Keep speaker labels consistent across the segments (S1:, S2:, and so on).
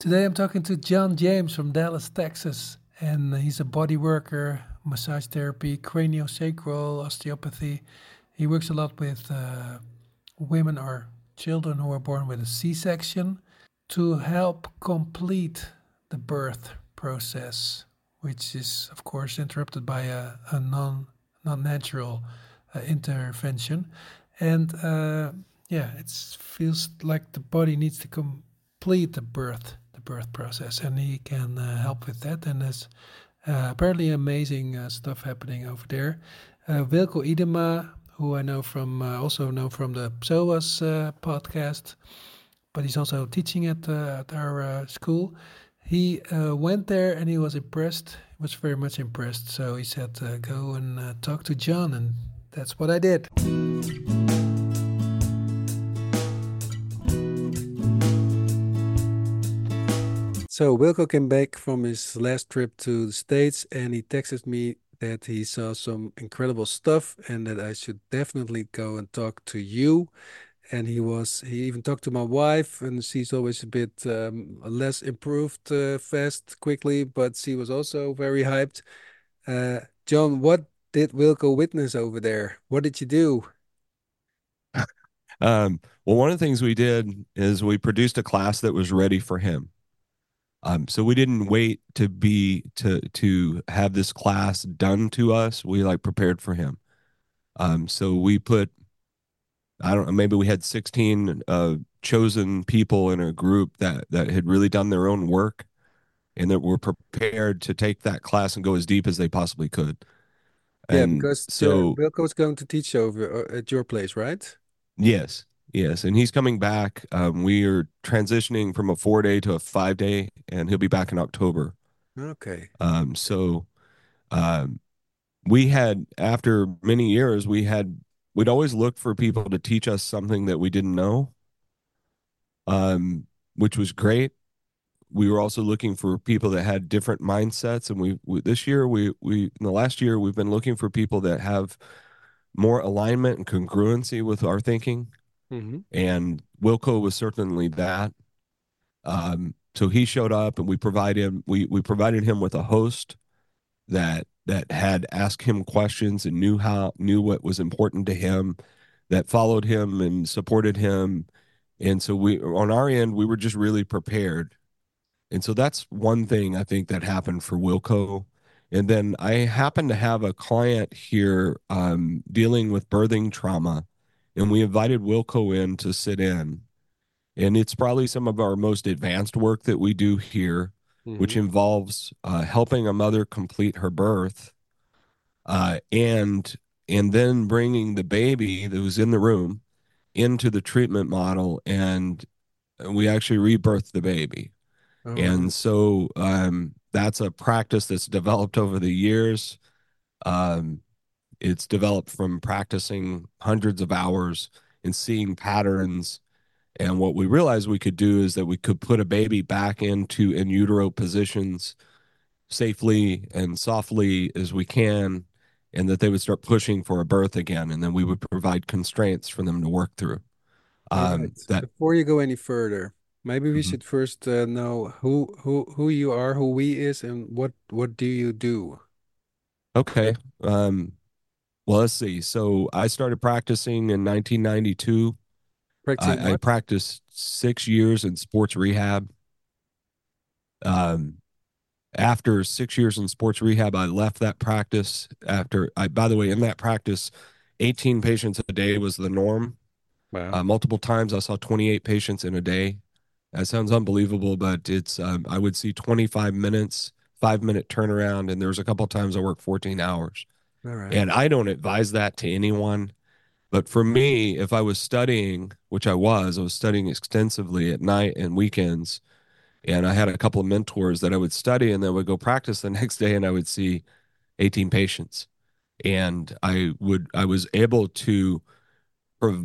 S1: Today I'm talking to John James from Dallas, Texas, and he's a body worker, massage therapy, craniosacral osteopathy. He works a lot with uh, women or children who are born with a C section to help complete the birth process, which is, of course, interrupted by a, a non, natural uh, intervention. And uh, yeah, it feels like the body needs to complete the birth birth process, and he can uh, help with that. And there's uh, apparently amazing uh, stuff happening over there. Uh, Wilco Idema, who I know from uh, also know from the PSOAS uh, podcast, but he's also teaching at, at our school. He went there and he was impressed. He was very much impressed. So he said, "Go and talk to John," and that's what I did. So Wilco came back from his last trip to the States and he texted me that he saw some incredible stuff and that I should definitely go and talk to you. And he was he even talked to my wife and she's always a bit um, less improved uh, fast quickly, but she was also very hyped. Uh, John, what did Wilco witness over there? What did you do?
S2: Um, well, one of the things we did is we produced a class that was ready for him. Um, so we didn't wait to be to to have this class done to us. We like prepared for him. Um, so we put I don't know, maybe we had 16 uh, chosen people in a group that that had really done their own work and that were prepared to take that class and go as deep as they possibly could.
S1: Yeah, and because so Wilco's going to teach over uh, at your place, right?
S2: Yes. Yes, and he's coming back. Um, we are transitioning from a four day to a five day, and he'll be back in October.
S1: Okay.
S2: Um, so, um, we had after many years, we had we'd always look for people to teach us something that we didn't know, um, which was great. We were also looking for people that had different mindsets, and we, we this year we we in the last year we've been looking for people that have more alignment and congruency with our thinking Mm-hmm. And Wilco was certainly that. Um, so he showed up and we provided him we we provided him with a host that that had asked him questions and knew how knew what was important to him, that followed him and supported him. And so we on our end, we were just really prepared. And so that's one thing I think that happened for Wilco. And then I happen to have a client here um, dealing with birthing trauma and we invited Wilco in to sit in. And it's probably some of our most advanced work that we do here, mm-hmm. which involves uh, helping a mother complete her birth, uh, and and then bringing the baby that was in the room into the treatment model, and we actually rebirth the baby. Oh. And so um, that's a practice that's developed over the years. Um, it's developed from practicing hundreds of hours and seeing patterns. And what we realized we could do is that we could put a baby back into in utero positions safely and softly as we can, and that they would start pushing for a birth again. And then we would provide constraints for them to work through.
S1: Um, right. that before you go any further, maybe we mm-hmm. should first uh, know who who who you are, who we is, and what what do you do?
S2: Okay. Um, well, let's see. So I started practicing in 1992. I, I, practiced six years in sports rehab. Um, after six years in sports rehab, I left that practice. After I, by the way, in that practice, 18 patients a day was the norm. Wow. Uh, multiple times, I saw 28 patients in a day. That sounds unbelievable, but it's um, I would see 25 minutes, five minute turnaround, and there was a couple times I worked 14 hours. And I don't advise that to anyone. But for me, if I was studying, which I was, I was studying extensively at night and weekends. And I had a couple of mentors that I would study and then would go practice the next day and I would see 18 patients. And I would, I was able to,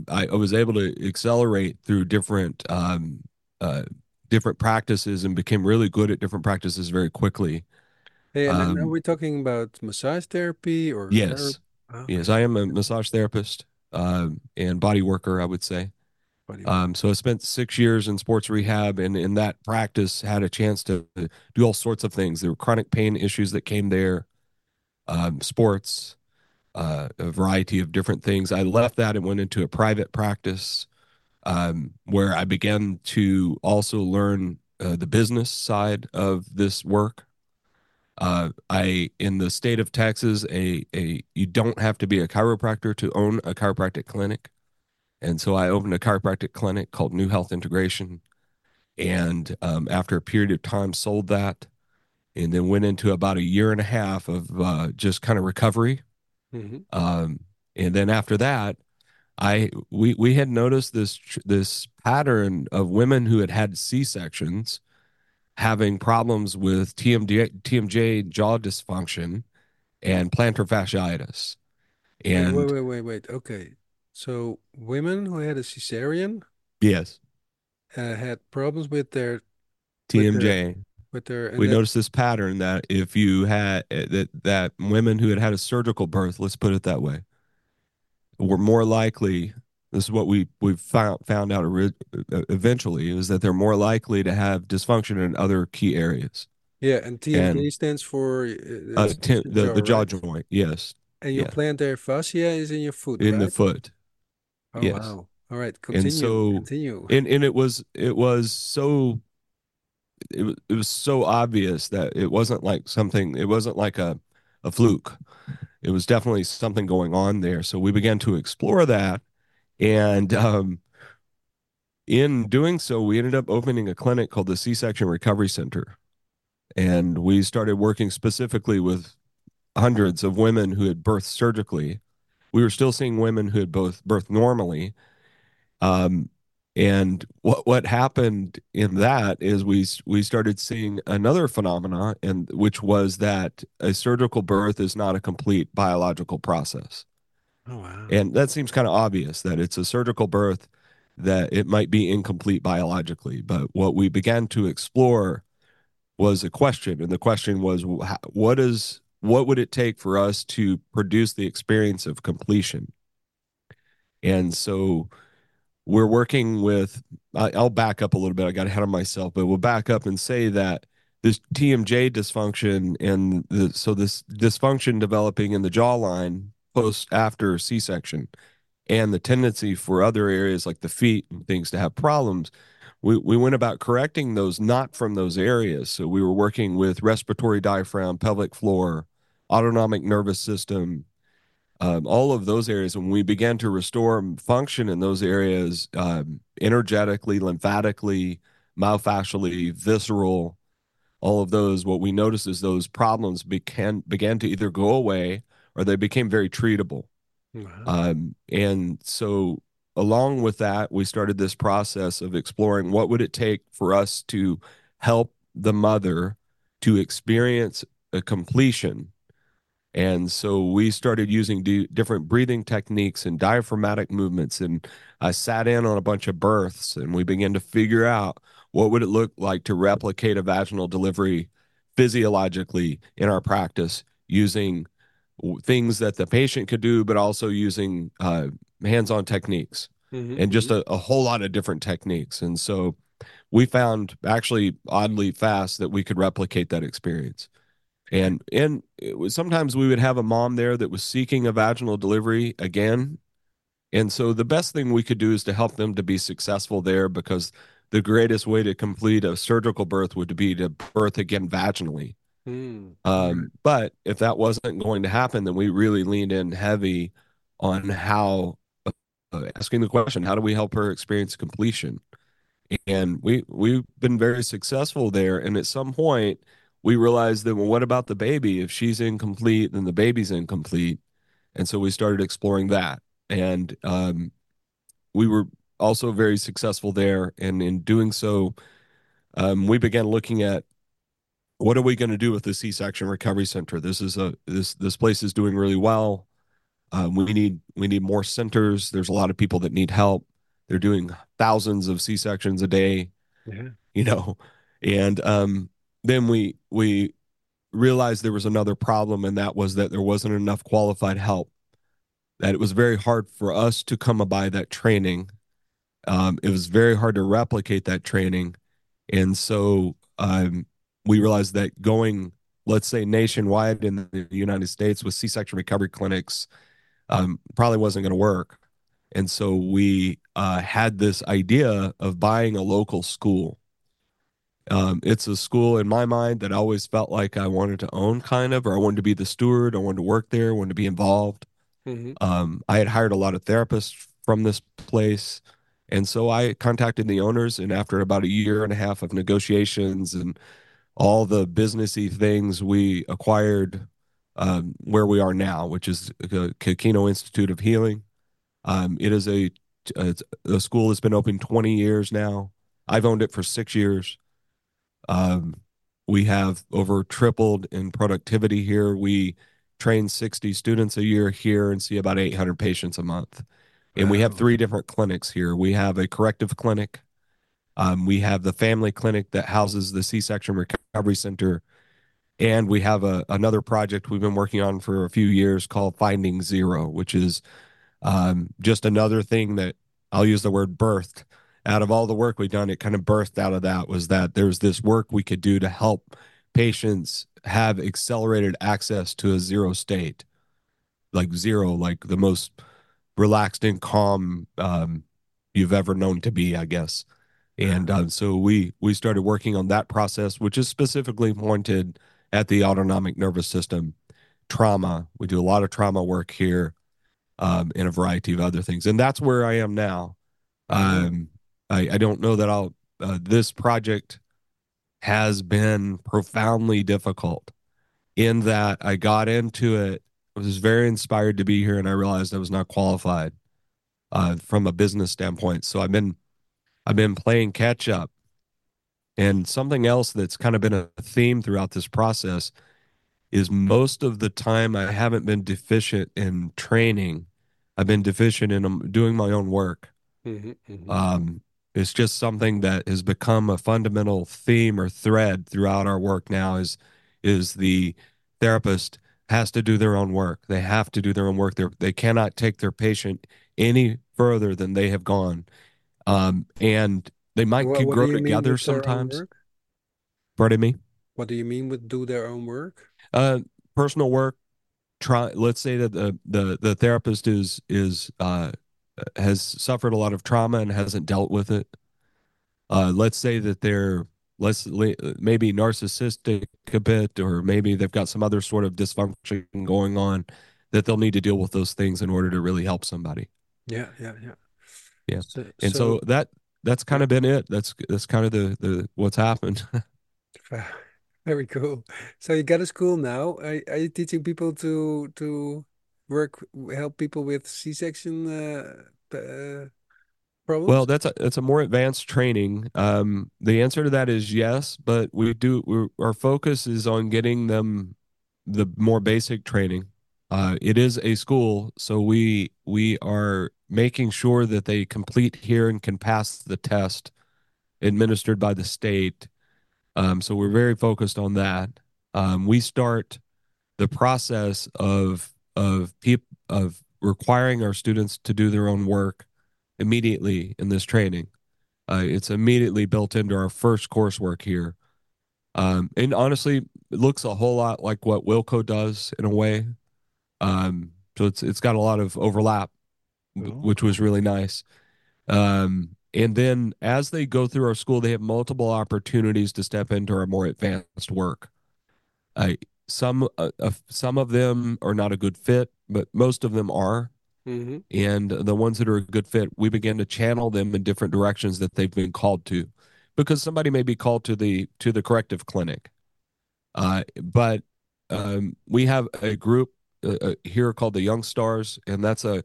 S2: I was able to accelerate through different, um, uh, different practices and became really good at different practices very quickly.
S1: Hey, and um, are we talking about massage therapy or
S2: yes, oh. yes, I am a massage therapist um, and body worker. I would say, Um, so I spent six years in sports rehab, and in that practice, had a chance to do all sorts of things. There were chronic pain issues that came there, um, sports, uh, a variety of different things. I left that and went into a private practice um, where I began to also learn uh, the business side of this work. Uh, I in the state of Texas, a a you don't have to be a chiropractor to own a chiropractic clinic, and so I opened a chiropractic clinic called New Health Integration, and um, after a period of time, sold that, and then went into about a year and a half of uh, just kind of recovery. Mm-hmm. Um, and then after that, I we we had noticed this this pattern of women who had had C sections having problems with TMJ, TMJ jaw dysfunction and plantar fasciitis. And
S1: wait, wait, wait, wait. Okay, so women who had a cesarean,
S2: yes,
S1: uh, had problems with their
S2: TMJ. With their,
S1: with their
S2: we that, noticed this pattern that if you had eh, that that women who had had a surgical birth, let's put it that way, were more likely this is what we we found found out eventually is that they're more likely to have dysfunction in other key areas.
S1: Yeah, and TMJ stands for
S2: uh, uh, t- the, jaw, the jaw right? joint. Yes.
S1: And your yeah. plantar fascia is in your foot.
S2: In
S1: right?
S2: the foot.
S1: Oh yes. wow! All right, continue.
S2: And so,
S1: continue.
S2: And and it was it was so it was it was so obvious that it wasn't like something. It wasn't like a a fluke. It was definitely something going on there. So we began to explore that and um, in doing so, we ended up opening a clinic called the C Section Recovery Center. And we started working specifically with hundreds of women who had birthed surgically. We were still seeing women who had both birthed normally. Um, and what what happened in that is we we started seeing another phenomena, and which was that a surgical birth is not a complete biological process.
S1: Oh, wow.
S2: And that seems kind of obvious that it's a surgical birth, that it might be incomplete biologically. But what we began to explore was a question. And the question was what is what would it take for us to produce the experience of completion? And so we're working with, I'll back up a little bit. I got ahead of myself, but we'll back up and say that this TMJ dysfunction and the, so this dysfunction developing in the jawline post after C-section and the tendency for other areas like the feet and things to have problems we, we went about correcting those not from those areas. So we were working with respiratory diaphragm pelvic floor autonomic nervous system um, all of those areas. When we began to restore function in those areas um, energetically lymphatically myofascially visceral all of those. What we noticed is those problems began began to either go away or they became very treatable. Wow. Um, and so along with that, we started this process of exploring what would it take for us to help the mother to experience a completion. And so we started using d- different breathing techniques and diaphragmatic movements. And I sat in on a bunch of births and we began to figure out what would it look like to replicate a vaginal delivery physiologically in our practice using things that the patient could do, but also using uh, hands-on techniques mm-hmm. and just mm-hmm. a, a, whole lot of different techniques. And so we found actually oddly fast that we could replicate that experience. And and was, sometimes we would have a mom there that was seeking a vaginal delivery again. And so the best thing we could do is to help them to be successful there because the greatest way to complete a surgical birth would be to birth again vaginally. Mm. Um, but if that wasn't going to happen, then we really leaned in heavy on how uh, asking the question, how do we help her experience completion? And we we've been very successful there. And at some point, we realized that well, what about the baby? If she's incomplete, then the baby's incomplete. And so we started exploring that. And um, we were also very successful there. And in doing so, um, we began looking at what are we going to do with the C-section recovery center? This is a this this place is doing really well. Um, we need we need more centers. There's a lot of people that need help. They're doing thousands of C sections a day. Yeah. You know, and um, then we we realized there was another problem, and that was that there wasn't enough qualified help. That it was very hard for us to come by that training Um, it was very hard to replicate that training, and so um, we realized that going, let's say, nationwide in the United States with C-section recovery clinics um, probably wasn't going to work. And so we uh, had this idea of buying a local school. Um, it's a school in my mind that I always felt like I wanted to own, kind of, or I wanted to be the steward. I wanted to work there, I wanted to be involved.
S1: Mm-hmm.
S2: Um, I had hired a lot of therapists from this place. And so I contacted the owners, and after about a year and a half of negotiations and all the businessy things, we acquired um, where we are now, which is the Kikino Institute of Healing. Um, it is a, a the school has been open 20 years now. I've owned it for six years. Um, we have over tripled in productivity here. We train 60 students a year here and see about 800 patients a month. And we have three different clinics here. We have a corrective clinic. Um, we have the family clinic that houses the C-section recovery center, and we have a another project we've been working on for a few years called Finding Zero, which is um, just another thing that I'll use the word birthed out of all the work we've done. It kind of birthed out of that was that there's this work we could do to help patients have accelerated access to a zero state, like zero, like the most relaxed and calm um, you've ever known to be, I guess. And um, so we we started working on that process, which is specifically pointed at the autonomic nervous system trauma. We do a lot of trauma work here, um, and a variety of other things, and that's where I am now. Um, I, I don't know that I'll. Uh, this project has been profoundly difficult in that I got into it. I was very inspired to be here, and I realized I was not qualified uh, from a business standpoint. So I've been I've been playing catch up. And something else that's kind of been a theme throughout this process is most of the time I haven't been deficient in training. I've been deficient in um, doing my own work.
S1: Mhm, mhm.
S2: Um, it's just something that has become a fundamental theme or thread throughout our work now is is the therapist has to do their own work. They have to do their own work. They they cannot take their patient any further than they have gone. Um, and they might could
S1: what
S2: grow
S1: do you mean
S2: together
S1: with their own
S2: sometimes. Pardon me.
S1: What do you mean with do their own work?
S2: Uh, personal work. Try. Let's say that the the the therapist is is uh has suffered a lot of trauma and hasn't dealt with it. Uh, let's say that they're less maybe narcissistic a bit, or maybe they've got some other sort of dysfunction going on that they'll need to deal with those things in order to really help somebody.
S1: Yeah, yeah, yeah.
S2: Yeah.
S1: So,
S2: And so
S1: so
S2: that that's kind of been it. That's that's kind of the the what's happened.
S1: very cool. So you got a school now. Are, are you teaching people to to work, help people with C-section uh, uh,
S2: Well, that's a that's a more advanced training. Um, the answer to that is yes, but we do we're, our focus is on getting them the more basic training. Uh, it is a school, so we we are making sure that they complete here and can pass the test administered by the state. Um, so we're very focused on that. Um, we start the process of of peop of requiring our students to do their own work immediately in this training. Uh, it's immediately built into our first coursework here. Um, and honestly, it looks a whole lot like what Wilco does in a way. Um, so it's it's got a lot of overlap,
S1: Oh,
S2: which was really nice. Um, and then as they go through our school, they have multiple opportunities to step into our more advanced work. I some uh, uh, some of them are not a good fit, but most of them are.
S1: hmm
S2: And the ones that are a good fit, we begin to channel them in different directions that they've been called to, because somebody may be called to the to the corrective clinic. Uh, but um, we have a group uh, uh, here called the Young Stars, and that's a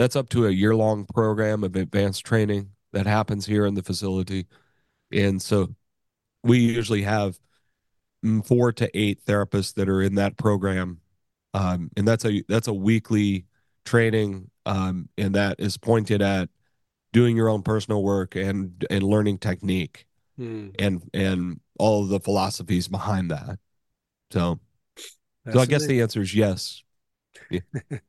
S2: that's up to a year long program of advanced training that happens here in the facility. And so we usually have mm, four to eight therapists that are in that program, um, and that's a that's a weekly training, um, and that is pointed at doing your own personal work and and learning technique
S1: Hmm.
S2: and and all of the philosophies behind that. So, so I guess the answer is yes. Yeah.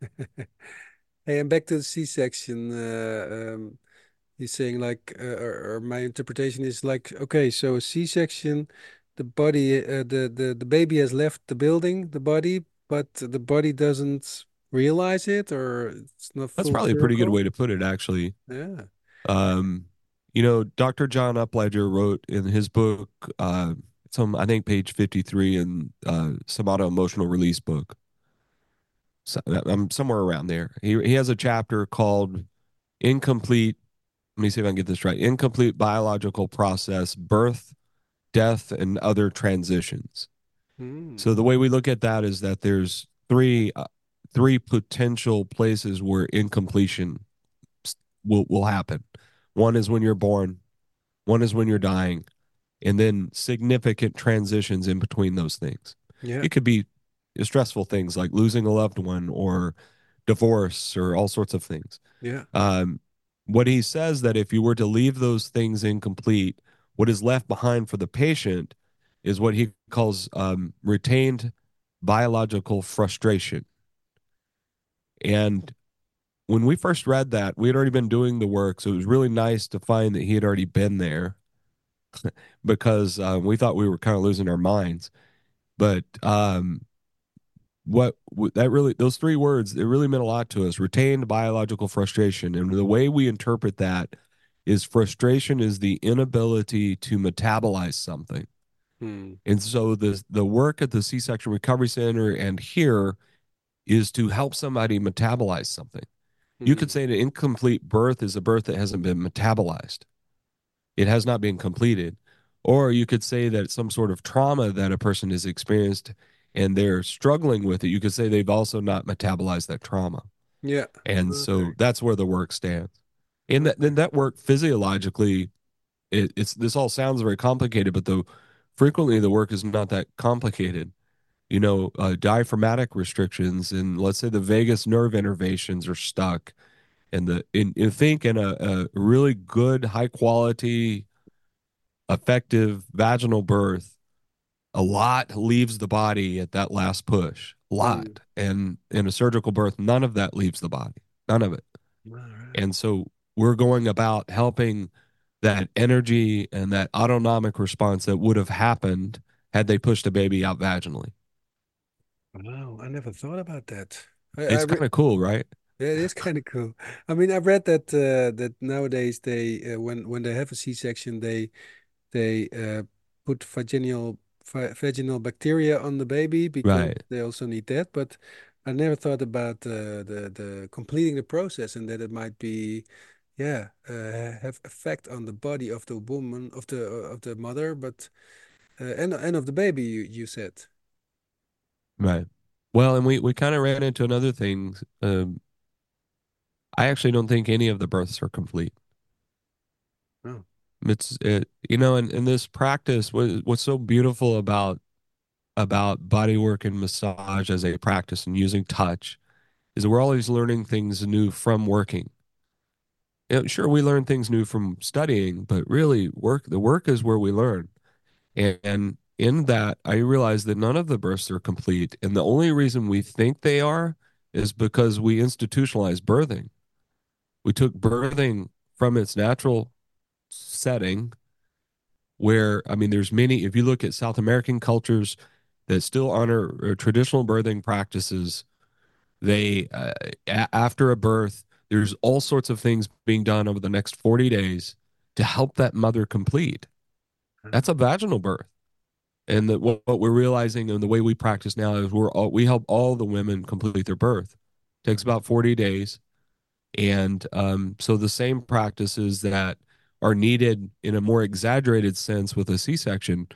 S1: Hey, and back to the C-section. Uh, um, He's saying like, uh, or, or my interpretation is like, okay, so a C-section, the body, uh, the the the baby has left the building, the body, but the body doesn't realize it, or it's not
S2: That's
S1: full
S2: probably a pretty good
S1: circle.
S2: way to put it, actually.
S1: Yeah.
S2: Um, you know, Dr. John Upledger wrote in his book, uh, some I think page 53 in uh, Somato Emotional Release book. So, I'm somewhere around there. He he has a chapter called Incomplete. Let me see if I can get this right. Incomplete biological process, birth, death, and other transitions. So the way we look at that is that there's three uh, three potential places where incompletion will will happen. One is when you're born, one is when you're dying, and then significant transitions in between those things.
S1: Yeah.
S2: It could be stressful things like losing a loved one or divorce or all sorts of things.
S1: Yeah.
S2: Um, what he says that if you were to leave those things incomplete, what is left behind for the patient is what he calls um, retained biological frustration. And when we first read that, we had already been doing the work, so it was really nice to find that he had already been there because uh, we thought we were kind of losing our minds. But um, what that really those three words it really meant a lot to us retained biological frustration and the way we interpret that is frustration is the inability to metabolize something
S1: Hmm.
S2: and so the the work at the c-section recovery center and here is to help somebody metabolize something you
S1: Hmm.
S2: could say an incomplete birth is a birth that hasn't been metabolized it has not been completed. Or you could say that some sort of trauma that a person has experienced and they're struggling with it. You could say they've also not metabolized that trauma.
S1: Yeah.
S2: And so that's where the work stands. And that then that work physiologically, it, it's this all sounds very complicated, but the frequently the work is not that complicated. You know, uh, diaphragmatic restrictions and let's say the vagus nerve innervations are stuck, and the in, in think in a, a really good, high quality effective vaginal birth, a lot leaves the body at that last push. A lot.
S1: Hmm.
S2: And in a surgical birth, none of that leaves the body. None of it.
S1: Right.
S2: And so we're going about helping that energy and that autonomic response that would have happened had they pushed a baby out vaginally.
S1: Wow, I never thought about that. I, I
S2: It's
S1: re
S2: kind of cool, right?
S1: yeah, it is kind of cool. I mean, I've read that uh, that nowadays they uh, when when they have a C-section, they they uh, put vaginal va vaginal bacteria on the baby because
S2: Right.
S1: they also need that. But I never thought about uh, the the completing the process and that it might be, yeah, uh, have effect on the body of the woman of the of the mother, but uh, and and of the baby. You you said.
S2: Right. Well, and we, we kind of ran into another thing. Um, I actually don't think any of the births are complete. It's it, you know, and in this practice, what what's so beautiful about about body work and massage as a practice and using touch is we're always learning things new from working. Sure, we learn things new from studying, but really, work the work is where we learn. And, and in that, I realized that none of the births are complete, and the only reason we think they are is because we institutionalized birthing. We took birthing from its natural setting where I mean, there's many. If you look at South American cultures that still honor uh, traditional birthing practices, they uh, a- after a birth, there's all sorts of things being done over the next 40 days to help that mother complete. That's a vaginal birth, and that what, what we're realizing and the way we practice now is we're all, we help all the women complete their birth. takes about 40 days, and um, so the same practices that are needed in a more exaggerated sense with a C-section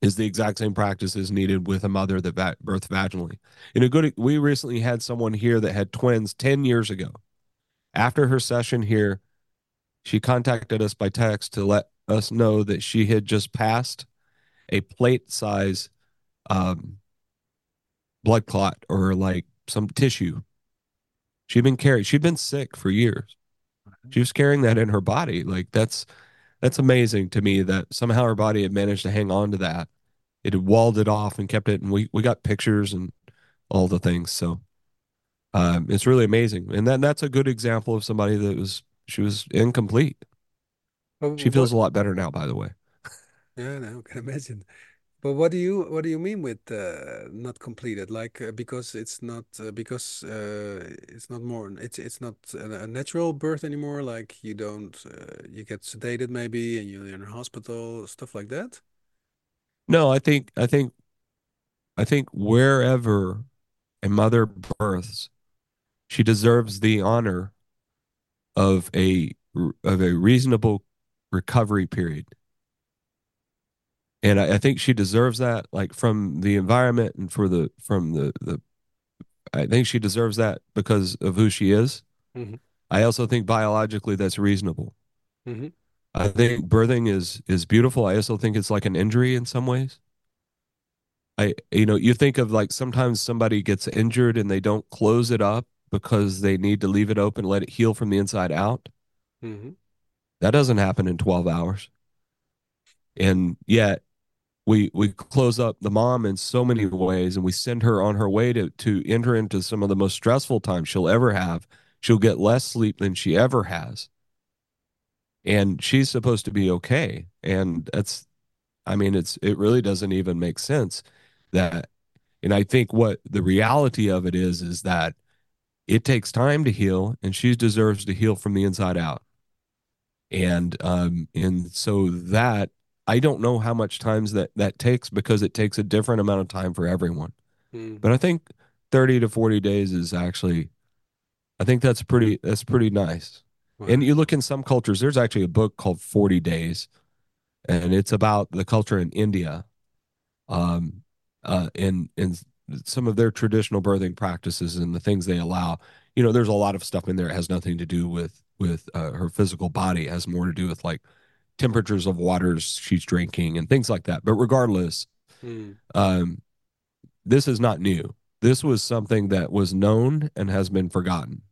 S2: is the exact same practices needed with a mother that va- birthed vaginally. In a good, we recently had someone here that had twins 10 years ago. After her session here, she contacted us by text to let us know that she had just passed a plate size um, blood clot or like some tissue. She'd been carried. she'd been sick for years. She was carrying that in her body. Like that's that's amazing to me that somehow her body had managed to hang on to that. It had walled it off and kept it, and we we got pictures and all the things. So um, it's really amazing, and that that's a good example of somebody that was she was incomplete.
S1: But
S2: She feels
S1: what?
S2: a lot better now, by the way.
S1: Yeah, no, I can imagine. But what do you what do you mean with uh, not completed? Like uh, because it's not uh, because uh, it's not more it's it's not a, a natural birth anymore. Like you don't uh, you get sedated maybe and you're in a hospital stuff like that.
S2: No, I think I think I think wherever a mother births, she deserves the honor of a of a reasonable recovery period. And I, I think she deserves that, like from the environment and for the from the the. I think she deserves that because of who she is.
S1: hmm
S2: I also think biologically that's reasonable.
S1: hmm
S2: I think birthing is is beautiful. I also think it's like an injury in some ways. I you know, you think of like sometimes somebody gets injured and they don't close it up because they need to leave it open, let it heal from the inside out.
S1: hmm
S2: That doesn't happen in 12 hours. And yet we we close up the mom in so many ways and we send her on her way to to enter into some of the most stressful times she'll ever have. She'll get less sleep than she ever has. And she's supposed to be okay. And that's I mean, it's it really doesn't even make sense that and I think what the reality of it is is that it takes time to heal and she deserves to heal from the inside out. And um and so that I don't know how much times that that takes because it takes a different amount of time for everyone.
S1: Mm.
S2: But I think 30 to 40 days is actually I think that's pretty that's pretty nice. And you look in some cultures there's actually a book called 40 Days and it's about the culture in India um, uh, in in some of their traditional birthing practices and the things they allow. You know, there's a lot of stuff in there it has nothing to do with with uh, her physical body. It has more to do with like temperatures of waters she's drinking and things like that. But regardless,
S1: Mm.
S2: um, this is not new. This was something that was known and has been forgotten.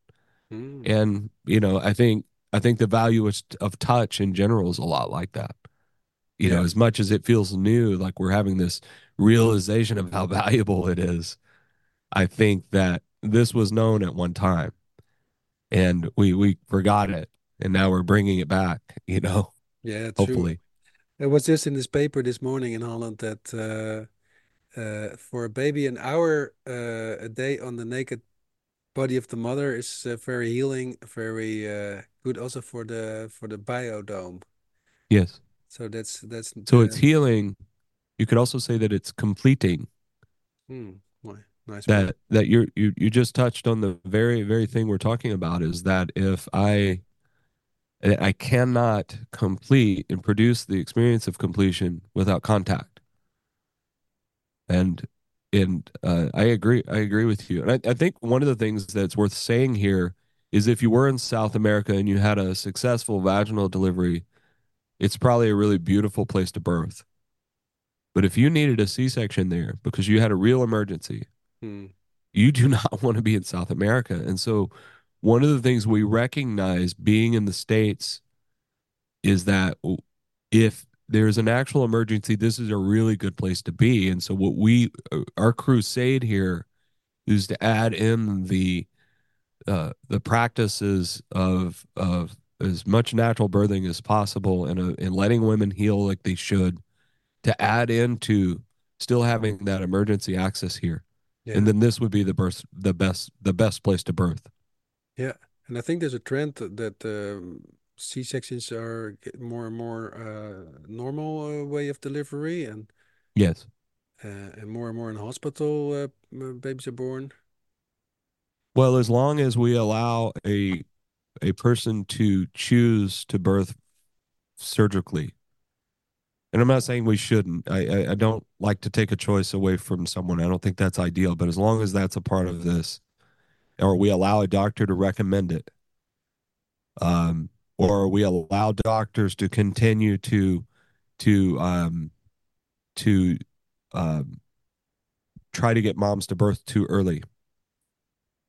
S1: Mm.
S2: And you know, I think I think the value of, of touch in general is a lot like that. You know, as much as it feels new, like we're having this realization of how valuable it is. I think that this was known at one time, and we we forgot it, and now we're bringing it back. You know,
S1: Yeah, true.
S2: hopefully,
S1: It was just in this paper this morning in Holland that uh, uh, for a baby, an hour uh, a day on the naked body of the mother is uh, very healing, very uh, good also for the for the biodome.
S2: yes.
S1: So that's that's
S2: So it's healing. You could also say that it's completing.
S1: hmm, ni- nice.
S2: That that you're you you just touched on the very very thing we're talking about is that if I I cannot complete and produce the experience of completion without contact. And and uh, I agree. I agree with you. And I, I think one of the things that's worth saying here is if you were in South America and you had a successful vaginal delivery, it's probably a really beautiful place to birth. But if you needed a C-section there because you had a real emergency,
S1: Hmm,
S2: you do not want to be in South America. And so one of the things we recognize being in the States is that if there's an actual emergency, this is a really good place to be. And so what we uh, our crusade here is to add in the uh, the practices of of as much natural birthing as possible and uh, and letting women heal like they should to add into still having that emergency access here.
S1: yeah,
S2: And then this would be the birth the best the best place to birth.
S1: Yeah. And I think there's a trend that um, C-sections are get more and more uh, normal uh, way of delivery, and
S2: Yes.
S1: uh, and more and more in hospital uh, babies are born.
S2: Well, as long as we allow a a person to choose to birth surgically, and I'm not saying we shouldn't. I, I I don't like to take a choice away from someone. I don't think that's ideal. But as long as that's a part of this, or we allow a doctor to recommend it, um, or we allow doctors to continue to to um to um try to get moms to birth too early.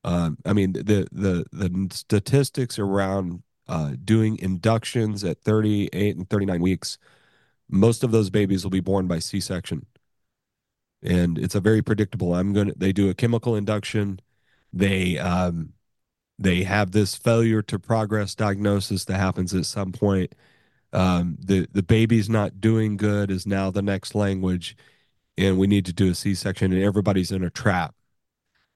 S2: Um, I mean the the the statistics around uh, doing inductions at 38 and 39 weeks, most of those babies will be born by C-section, and it's a very predictable. I'm gonna they do a chemical induction, they um they have this failure to progress diagnosis that happens at some point. Um, the the baby's not doing good is now the next language, and we need to do a C section, and everybody's in a trap.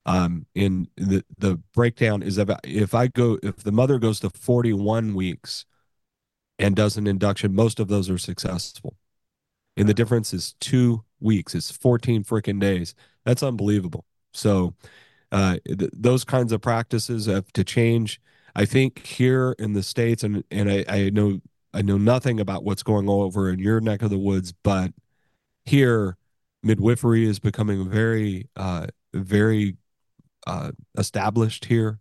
S2: Um, and the the breakdown is about if I go if the mother goes to 41 weeks and does an induction, most of those are successful. And the difference is two weeks. It's 14 freaking days. That's unbelievable. So uh, th- those kinds of practices have to change. I think here in the states, and and I, I know I know nothing about what's going on over in your neck of the woods, but here midwifery is becoming very uh, very uh, established here.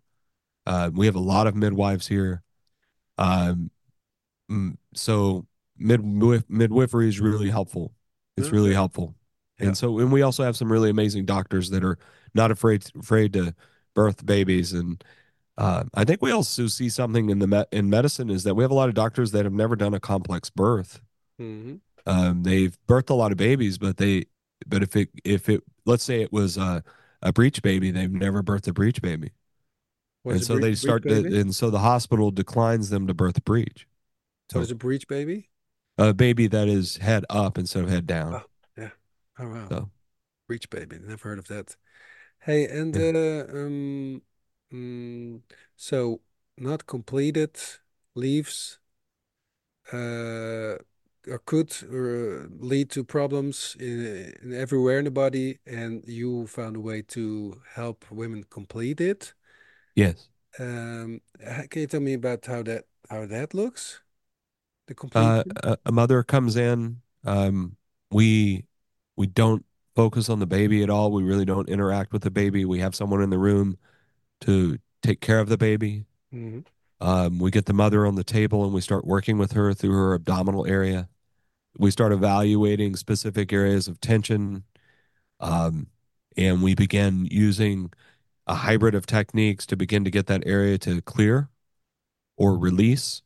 S2: Uh, we have a lot of midwives here. Um, mm, so midwif- midwifery is really helpful. It's really
S1: Okay.
S2: helpful.
S1: Yeah.
S2: And so, and we also have some really amazing doctors that are not afraid afraid to birth babies. And uh, I think we also see something in the me- in medicine is that we have a lot of doctors that have never done a complex birth.
S1: hmm
S2: Um, they've birthed a lot of babies, but they but if it if it let's say it was a a breech baby, they've never birthed a breech baby, and so
S1: bre-
S2: they start to, and so the hospital declines them to birth a breech,
S1: What is a breech baby?
S2: a baby that is head up instead of head down.
S1: Oh, yeah. Oh wow.
S2: So
S1: Breech baby. Never heard of that. Hey, and
S2: Yeah.
S1: uh, um, mm, so not completed leaves uh, or could uh, lead to problems in, in everywhere in the body, and you found a way to help women complete it.
S2: yes.
S1: Um, h- can you tell me about how that how that looks? The
S2: uh,
S1: completion?
S2: a, a mother comes in. Um, we we don't focus on the baby at all. We really don't interact with the baby. We have someone in the room to take care of the baby.
S1: hmm
S2: Um, we get the mother on the table and we start working with her through her abdominal area. We start evaluating specific areas of tension. Um, and we begin using a hybrid of techniques to begin to get that area to clear or release.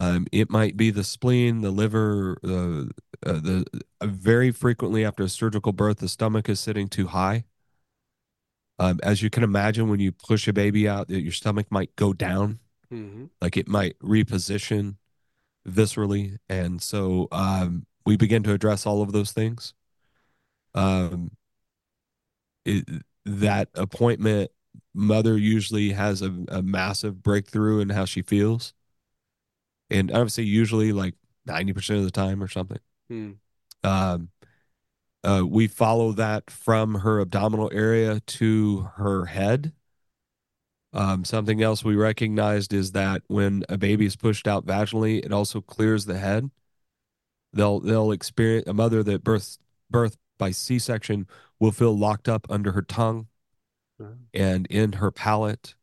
S2: Um, it might be the spleen, the liver, uh, uh, the uh, very frequently after a surgical birth, the stomach is sitting too high. Um, as you can imagine, when you push a baby out, your stomach might go down,
S1: hmm
S2: like it might reposition viscerally, and so um, we begin to address all of those things. Um, it, that appointment, mother usually has a, a massive breakthrough in how she feels, and I would say usually like ninety percent of the time or something.
S1: Mm.
S2: Um, uh, we follow that from her abdominal area to her head. Um, something else we recognized is that when a baby is pushed out vaginally, it also clears the head. They'll they'll experience a mother that births birth by C-section will feel locked up under her tongue
S1: Uh,
S2: and in her palate,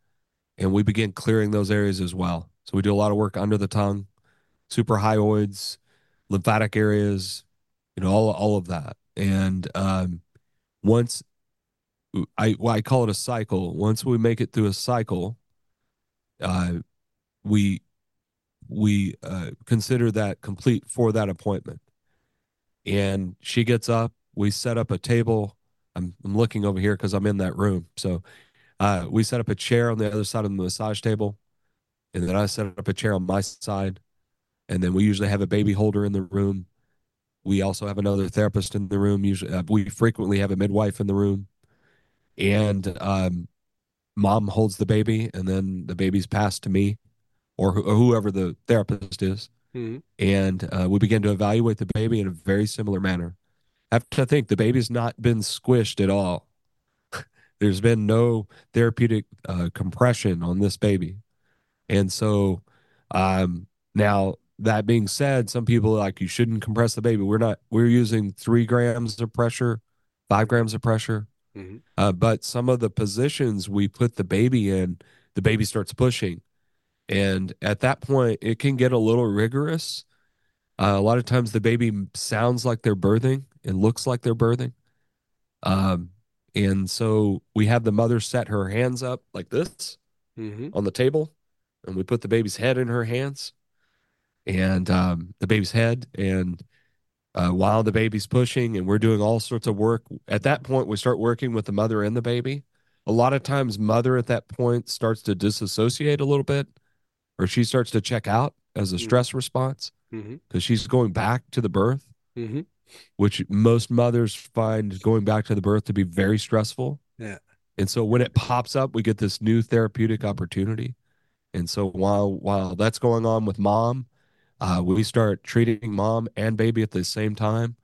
S2: and we begin clearing those areas as well. So we do a lot of work under the tongue, suprahyoids, lymphatic areas, you know, all all of that. And um, once I well, I call it a cycle. Once we make it through a cycle, uh, we we uh, consider that complete for that appointment. And she gets up. We set up a table. I'm I'm looking over here because I'm in that room. So uh, we set up a chair on the other side of the massage table, and then I set up a chair on my side, and then we usually have a baby holder in the room. We also have another therapist in the room. Usually, uh, we frequently have a midwife in the room, and um, mom holds the baby, and then the baby's passed to me, or, who- or whoever the therapist is,
S1: hmm
S2: and uh, we begin to evaluate the baby in a very similar manner. I have to think the baby's not been squished at all. There's been no therapeutic uh, compression on this baby. And so, um, now that being said, some people are like you shouldn't compress the baby. We're not. We're using three grams of pressure, five grams of pressure.
S1: hmm
S2: Uh, but some of the positions we put the baby in, the baby starts pushing, and at that point, it can get a little rigorous. Uh, a lot of times, the baby sounds like they're birthing and looks like they're birthing. Um, and so we have the mother set her hands up like this
S1: hmm
S2: on the table, and we put the baby's head in her hands, and um, the baby's head, and uh, while the baby's pushing, and we're doing all sorts of work. At that point, we start working with the mother and the baby a lot of times mother at that point starts to disassociate a little bit or she starts to check out as a
S1: Mhm.
S2: stress response
S1: Mm-hmm.
S2: because she's going back to the birth
S1: Mm-hmm.
S2: which most mothers find going back to the birth to be very stressful
S1: Yeah.
S2: and so when it pops up we get this new therapeutic opportunity and so while while that's going on with mom uh, we start treating mom and baby at the same time.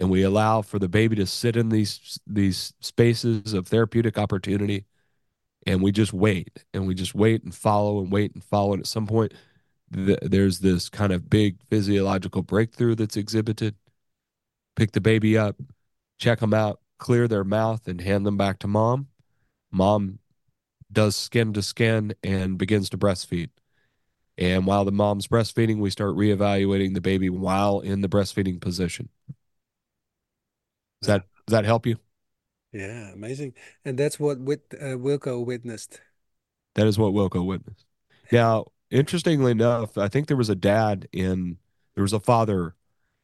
S2: And we allow for the baby to sit in these these spaces of therapeutic opportunity. And we just wait and we just wait and follow and wait and follow. And at some point th- there's this kind of big physiological breakthrough that's exhibited. Pick the baby up check them out clear their mouth and hand them back to mom. Mom does skin to skin and begins to breastfeed and while the mom's breastfeeding we start reevaluating the baby while in the breastfeeding position does that does that help you
S1: Yeah, amazing. And that's what wit uh, Wilco witnessed.
S2: That is what Wilco witnessed. Now, interestingly enough, I think there was a dad in, there was a father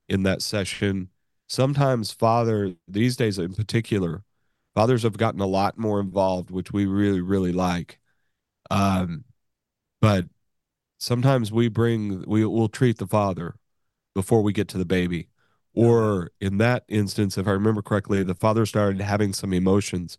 S2: in that session. Sometimes father, these days in particular, fathers have gotten a lot more involved, which we really, really like. Um, but sometimes we bring, we will treat the father before we get to the baby. Or in that instance, if I remember correctly, the father started having some emotions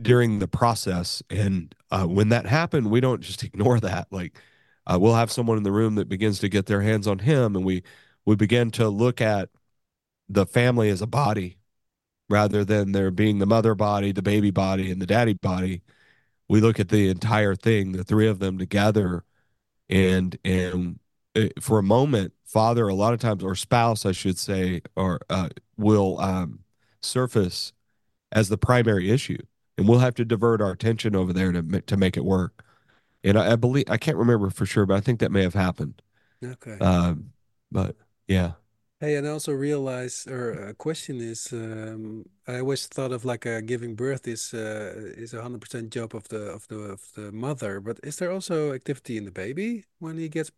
S2: during the process. And uh, when that happened, we don't just ignore that. Like uh, we'll have someone in the room that begins to get their hands on him, and we we begin to look at the family as a body rather than there being the mother body, the baby body, and the daddy body. We look at the entire thing, the three of them together, and and uh, for a moment, father, a lot of times, or spouse, I should say, or uh, will um, surface as the primary issue, and we'll have to divert our attention over there to to make it work. And I, I believe I can't remember for sure, but I think that may have happened.
S1: Okay.
S2: Um, but yeah,
S1: Hey, and I also realize, or a question is, um, I always thought of like uh, giving birth is uh, is a hundred percent job of the of the of the mother, but is there also activity in the baby when he gets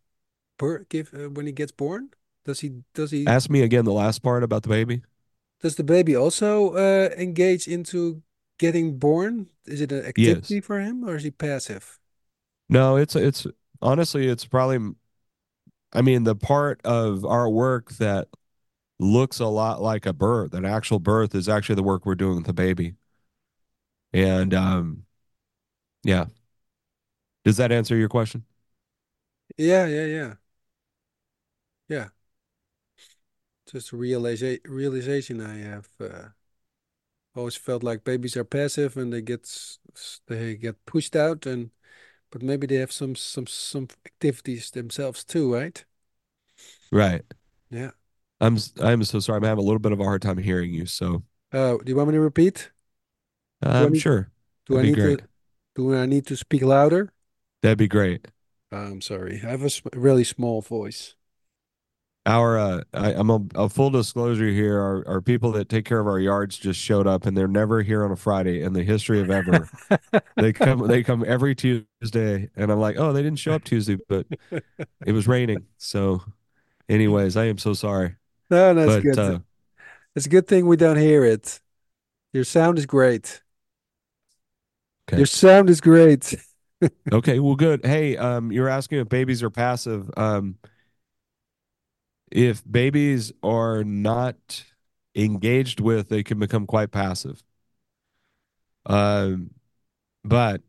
S1: birth, give uh, when he gets born? Does he does he
S2: ask me again the last part about the baby.
S1: does the baby also uh, engage into getting born? Is it an activity for him, or is he passive?
S2: No, it's it's honestly, it's probably. I mean, the part of our work that looks a lot like a birth, an actual birth, is actually the work we're doing with the baby. And um, yeah, does that answer your question?
S1: Yeah, yeah, yeah, yeah. Just realiza realization I have. Uh, always felt like babies are passive and they get they get pushed out and but maybe they have some some some activities themselves too, right?
S2: Right.
S1: Yeah.
S2: I'm I'm so sorry. I'm having a little bit of a hard time hearing you. So
S1: Oh, do you want me to repeat?
S2: uh,
S1: I
S2: I'm sure
S1: Do I
S2: that'd be
S1: need
S2: great.
S1: to do I need to speak louder?
S2: That'd be great.
S1: I'm sorry. I have a really small voice.
S2: Our uh, I, I'm a, a full disclosure here. Our, our people that take care of our yards just showed up, and they're never here on a Friday in the history of ever. they come they come every Tuesday, and I'm like, oh, they didn't show up Tuesday, but it was raining. So, anyways, I am so sorry.
S1: No, that's
S2: But
S1: good.
S2: uh,
S1: It's a good thing we don't hear it. Your sound is great.
S2: Okay.
S1: Your sound is great.
S2: okay, well, good. Hey, um, you're asking if babies are passive. Um, if babies are not engaged with, they can become quite passive. Um, but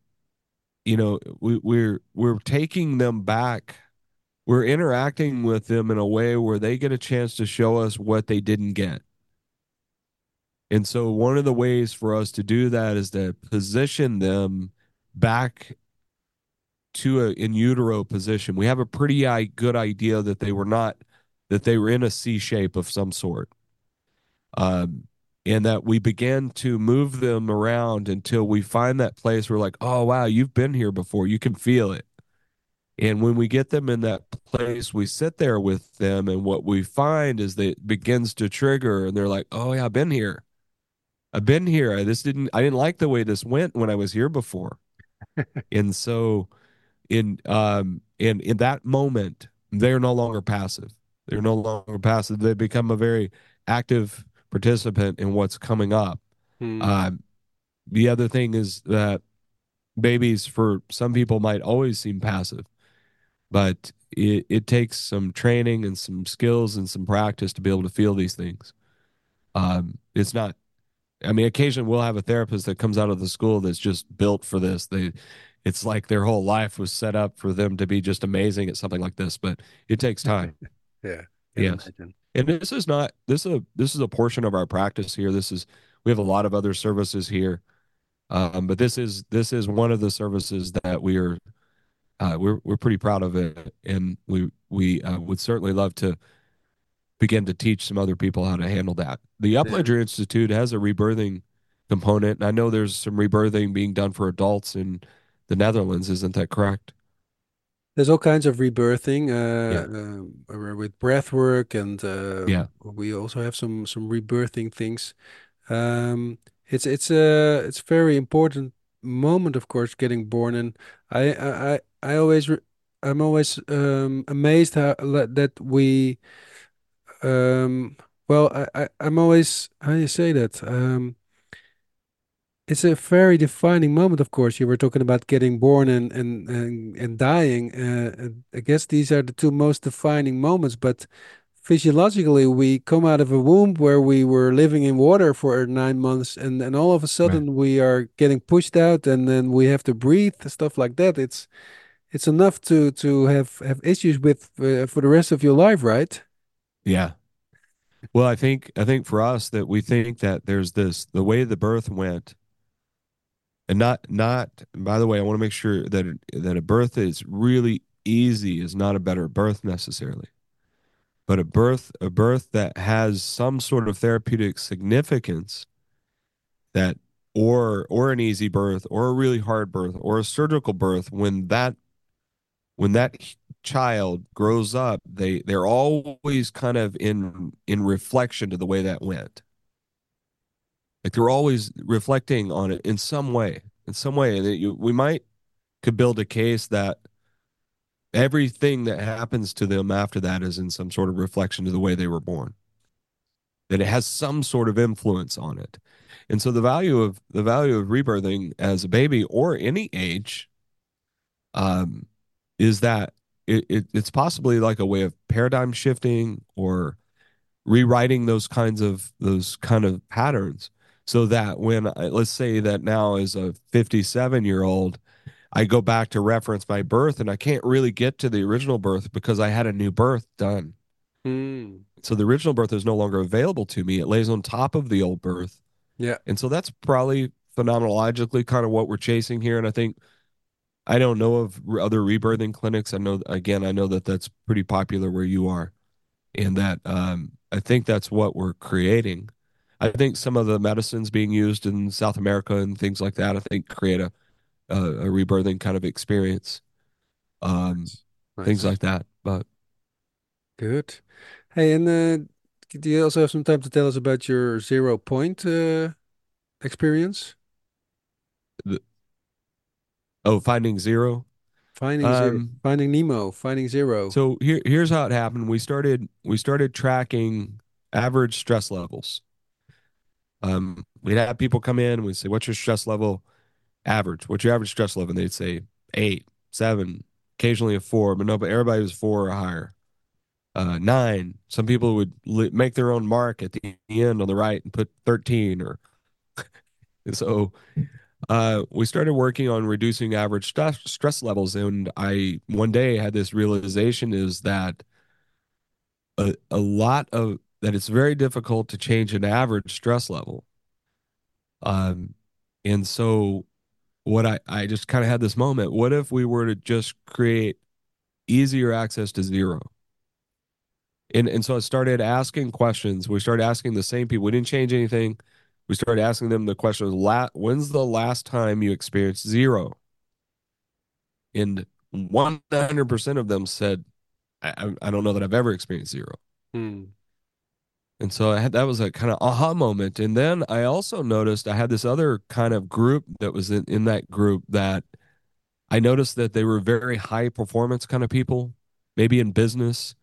S2: you know, we, we're we're taking them back. We're interacting with them in a way where they get a chance to show us what they didn't get. And so, one of the ways for us to do that is to position them back to a in utero position. We have a pretty good idea that they were not that they were in a C shape of some sort. Um, and that we began to move them around until we find that place where like, oh wow, you've been here before. You can feel it. And when we get them in that place, we sit there with them, and what we find is that it begins to trigger, and they're like, "Oh yeah, I've been here. I've been here. I, this didn't. I didn't like the way this went when I was here before." and so, in um, in in that moment, they're no longer passive. They're no longer passive. They become a very active participant in what's coming up.
S1: Hmm.
S2: Um, the other thing is that babies for some people might always seem passive, but it, it takes some training and some skills and some practice to be able to feel these things. Um, it's not I mean, occasionally we'll have a therapist that comes out of the school that's just built for this. They, it's like their whole life was set up for them to be just amazing at something like this. But it takes time.
S1: yeah.
S2: Yes. Imagine. And this is not this is a this is a portion of our practice here. This is we have a lot of other services here, um, but this is this is one of the services that we are uh, we're we're pretty proud of it, and we we uh, would certainly love to begin to teach some other people how to handle that. The Upledger yeah. Institute has a rebirthing component. And I know there's some rebirthing being done for adults in the Netherlands. Isn't that correct?
S1: There's all kinds of rebirthing uh, yeah. uh, with breath work, and uh,
S2: yeah.
S1: we also have some some rebirthing things. Um, it's it's a it's very important moment, of course, getting born, and I I I always I'm always um, amazed how that we um, well, I, I, I'm always, how do you say that? It's a very defining moment, of course. You were talking about getting born and and and, and dying. Uh, I guess these are the two most defining moments. But physiologically, we come out of a womb where we were living in water for nine months, and and all of a sudden right. we are getting pushed out, and then we have to breathe, stuff like that. It's it's enough to to have have issues with uh, for the rest of your life, right?
S2: Yeah. Well, I think I think for us that we think that there's this the way the birth went and not not by the way, I want to make sure that that a birth is really easy is not a better birth necessarily. But a birth a birth that has some sort of therapeutic significance that or or an easy birth or a really hard birth or a surgical birth when that when that child grows up, they they're always kind of in in reflection to the way that went. Like they're always reflecting on it in some way, in some way, and you, we might could build a case that everything that happens to them after that is in some sort of reflection to the way they were born. That it has some sort of influence on it. And so the value of the value of rebirthing as a baby or any age um, is that it, it, it's possibly like a way of paradigm shifting or rewriting those kinds of those kind of patterns so that when I, let's say that now as a 57 year old i go back to reference my birth and i can't really get to the original birth because i had a new birth done
S1: mm.
S2: so the original birth is no longer available to me it lays on top of the old birth
S1: yeah
S2: and so that's probably phenomenologically kind of what we're chasing here and i think I don't know of other rebirthing clinics. I know again, I know that that's pretty popular where you are, and that um, I think that's what we're creating. I think some of the medicines being used in South America and things like that, I think create a a, a rebirthing kind of experience, um, nice. things like that. But
S1: good. Hey, and uh, do you also have some time to tell us about your zero point uh, experience?
S2: The, Oh, Finding Zero.
S1: Finding um, Zero. Finding Nemo. Finding Zero.
S2: So here, here's how it happened. We started we started tracking average stress levels. Um, we'd have people come in. We'd say, "What's your stress level? Average. What's your average stress level?" And they'd say eight, seven, occasionally a four, but no, but everybody was four or higher. Uh, nine. Some people would li- make their own mark at the end on the right and put thirteen or. so uh, we started working on reducing average stress, stress levels and i one day had this realization is that a, a lot of that it's very difficult to change an average stress level. Um and so what i i just kind of had this moment what if we were to just create easier access to zero? And and so i started asking questions. We started asking the same people. We didn't change anything. We started asking them the question when's the last time you experienced zero? And 100% of them said i, I don't know that i've ever experienced zero.
S1: Hmm.
S2: And so I had, that was a kind of aha moment and then i also noticed i had this other kind of group that was in, in that group that i noticed that they were very high performance kind of people maybe in business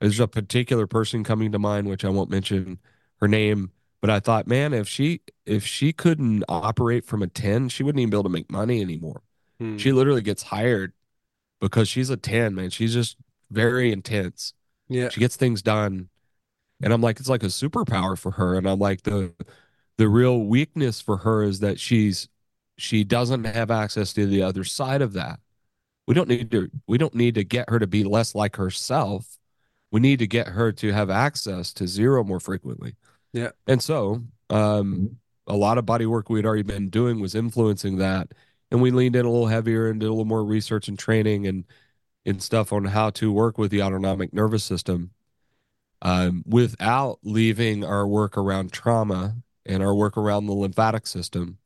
S2: there's a particular person coming to mind which i won't mention her name but I thought, man, if she if she couldn't operate from a 10, she wouldn't even be able to make money anymore.
S1: Hmm.
S2: She literally gets hired because she's a 10, man. She's just very intense.
S1: yeah.
S2: She gets things done. And I'm like, it's like a superpower for her. And I'm like, the the real weakness for her is that she's she doesn't have access to the other side of that. We don't need to we don't need to get her to be less like herself. We need to get her to have access to zero more frequently.
S1: Yeah.
S2: And so um a lot of body work we'd already been doing was influencing that. And we leaned in a little heavier and did a little more research and training and and stuff on how to work with the autonomic nervous system um, without leaving our work around trauma and our work around the lymphatic system.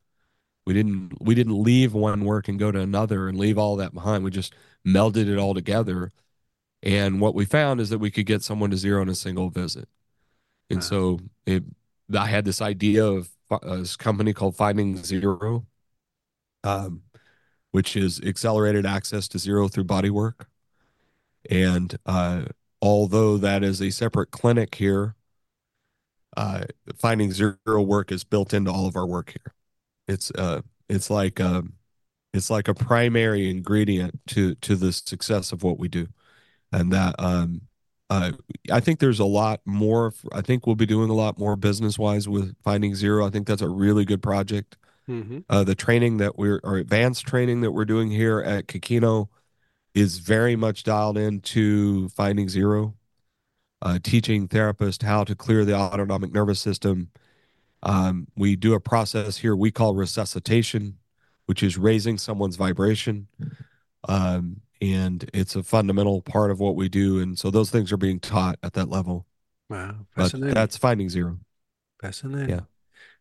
S2: We didn't we didn't leave one work and go to another and leave all that behind. We just melded it all together. And what we found is that we could get someone to zero in a single visit. And
S1: Wow.
S2: so it, I had this idea of uh, this company called Finding Zero, um, which is accelerated access to zero through body work. And uh, although that is a separate clinic here, uh, Finding Zero work is built into all of our work here. It's uh, it's like um, it's like a primary ingredient to to the success of what we do, and that um, uh, I think there's a lot more. I think we'll be doing a lot more business wise with Finding Zero. I think that's a really good project.
S1: hmm
S2: Uh, the training that we're, or advanced training that we're doing here at Kikino is very much dialed into finding zero, uh, teaching therapists how to clear the autonomic nervous system. Um, we do a process here we call resuscitation, which is raising someone's vibration. Um, and it's a fundamental part of what we do. And so those things are being taught at that level.
S1: Wow.
S2: But
S1: Fascinating.
S2: that's finding zero.
S1: Fascinating.
S2: Yeah.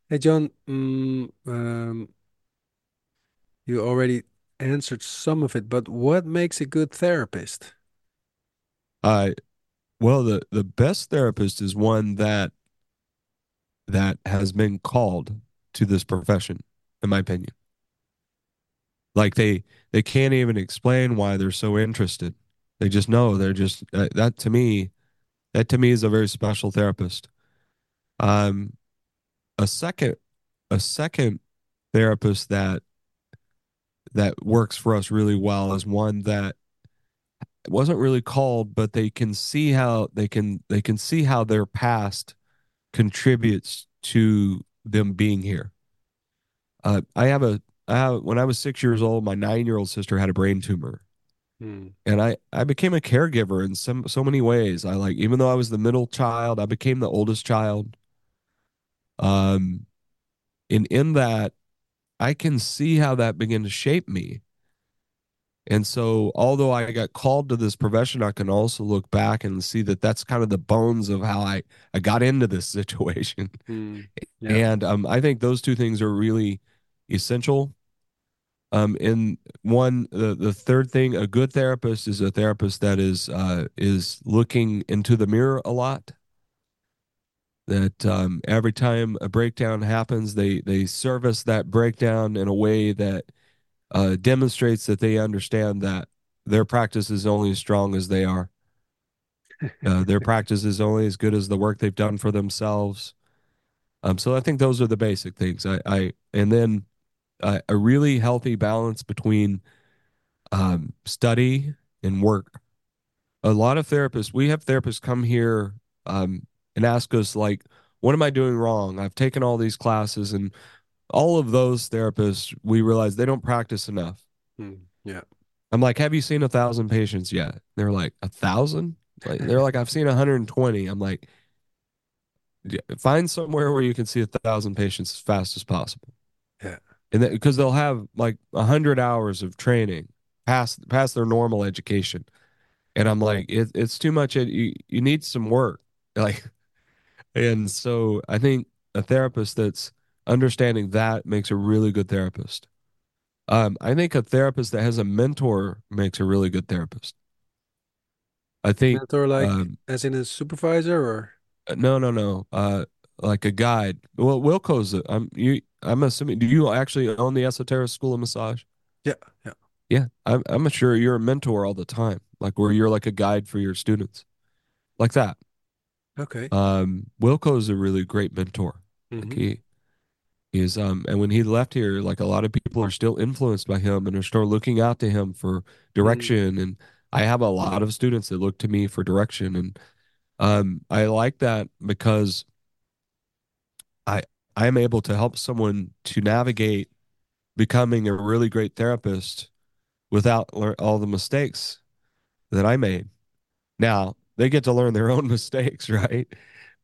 S1: Hey, John, mm, um, you already answered some of it, but what makes a good therapist?
S2: Uh, well, the, the best therapist is one that that has been called to this profession, in my opinion. Like they they can't even explain why they're so interested. They just know they're just uh, that to me, that to me is a very special therapist. Um, a second a second therapist that that works for us really well is one that wasn't really called, but they can see how they can they can see how their past contributes to them being here. Uh, I have a I have, when I was six years old, my nine year old sister had a brain tumor,
S1: Hmm.
S2: and I I became a caregiver in some so many ways. I like even though I was the middle child, I became the oldest child. Um, and in that, I can see how that began to shape me. And so, although I got called to this profession, I can also look back and see that that's kind of the bones of how I, I got into this situation.
S1: Hmm. Yeah.
S2: And um, I think those two things are really essential. Um, and one, the, the third thing, a good therapist is a therapist that is uh, is looking into the mirror a lot. That um, every time a breakdown happens, they they service that breakdown in a way that uh, demonstrates that they understand that their practice is only as strong as they are. Uh, their practice is only as good as the work they've done for themselves. Um, so I think those are the basic things. I, I and then uh, a really healthy balance between um, study and work. A lot of therapists, we have therapists come here um, and ask us like, "What am I doing wrong? I've taken all these classes, and all of those therapists, we realize they don't practice enough."
S1: Hmm. Yeah.
S2: I'm like, "Have you seen a thousand patients yet?" They're like, "A thousand? Like, they're like, "I've seen 120." I'm like, "Find somewhere where you can see a thousand patients as fast as possible."
S1: Yeah.
S2: and because they'll have like a hundred hours of training past past their normal education, and I'm like, it, it's too much. It, you you need some work, like, and so I think a therapist that's understanding that makes a really good therapist. Um, I think a therapist that has a mentor makes a really good therapist. I think
S1: Mentor, like
S2: um,
S1: as in a supervisor, or
S2: no, no, no. Uh, like a guide. Well, Wilco's. I'm you. I'm assuming. Do you actually own the Esoteric School of Massage?
S1: yeah, yeah.
S2: Yeah, I'm. I'm sure you're a mentor all the time. Like where you're like a guide for your students, like that.
S1: Okay.
S2: Um, Wilco is a really great mentor. Like
S1: Mhm.
S2: he, Is um and when he left here, like a lot of people are still influenced by him and are still looking out to him for direction. And I have a lot of students that look to me for direction, and um I like that because I I am able to help someone to navigate becoming a really great therapist without all the mistakes that I made. Now they get to learn their own mistakes, right?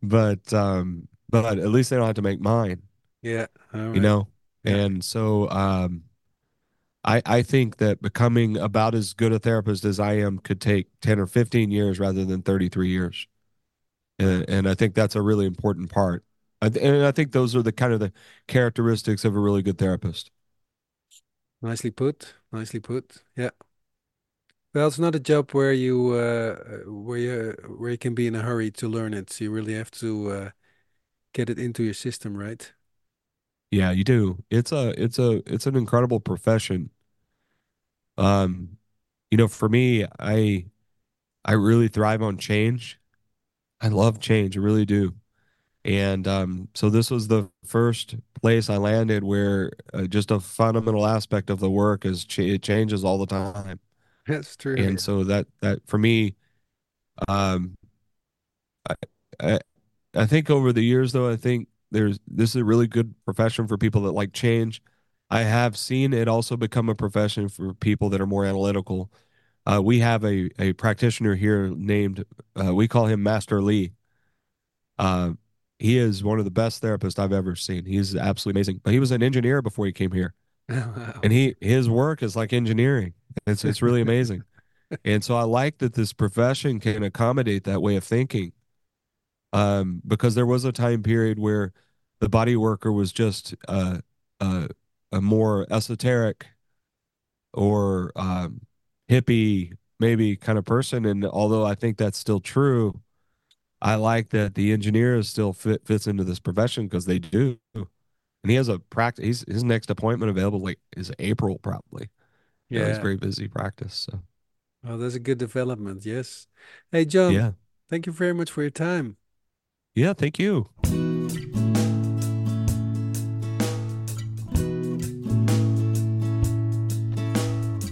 S2: But um, but at least they don't have to make mine,
S1: Yeah. All
S2: you know.
S1: Yeah.
S2: And so um, I I think that becoming about as good a therapist as I am could take ten or fifteen years rather than thirty three years, and and I think that's a really important part. I, th- and I think those are the kind of the characteristics of a really good therapist.
S1: Nicely put. Nicely put. Yeah. Well, it's not a job where you uh where you where you can be in a hurry to learn it. So you really have to uh get it into your system, right?
S2: Yeah, you do. It's a it's a it's an incredible profession. Um, you know, for me, I I really thrive on change. I love change, I really do. And um, so this was the first place I landed where uh, just a fundamental aspect of the work is ch it changes all the time.
S1: That's true.
S2: And so that that for me, um, I, I I think over the years though, I think there's this is a really good profession for people that like change. I have seen it also become a profession for people that are more analytical. Uh, we have a a practitioner here named uh, we call him Master Lee Uh, he is one of the best therapists I've ever seen. He's absolutely amazing. But he was an engineer before he came here,
S1: Wow.
S2: and he his work is like engineering. It's it's really amazing. And so I like that this profession can accommodate that way of thinking. Um, because there was a time period where the body worker was just uh, uh, a more esoteric or um, hippie maybe kind of person. And although I think that's still true, I like that the engineer is still fit fits into this profession because they do. And he has a practice. He's, his next appointment available like is April probably. Know, he's very busy practice. So
S1: Well, that's a good development. Yes. Hey, John,
S2: yeah,
S1: thank you very much for your time.
S2: yeah. Thank you.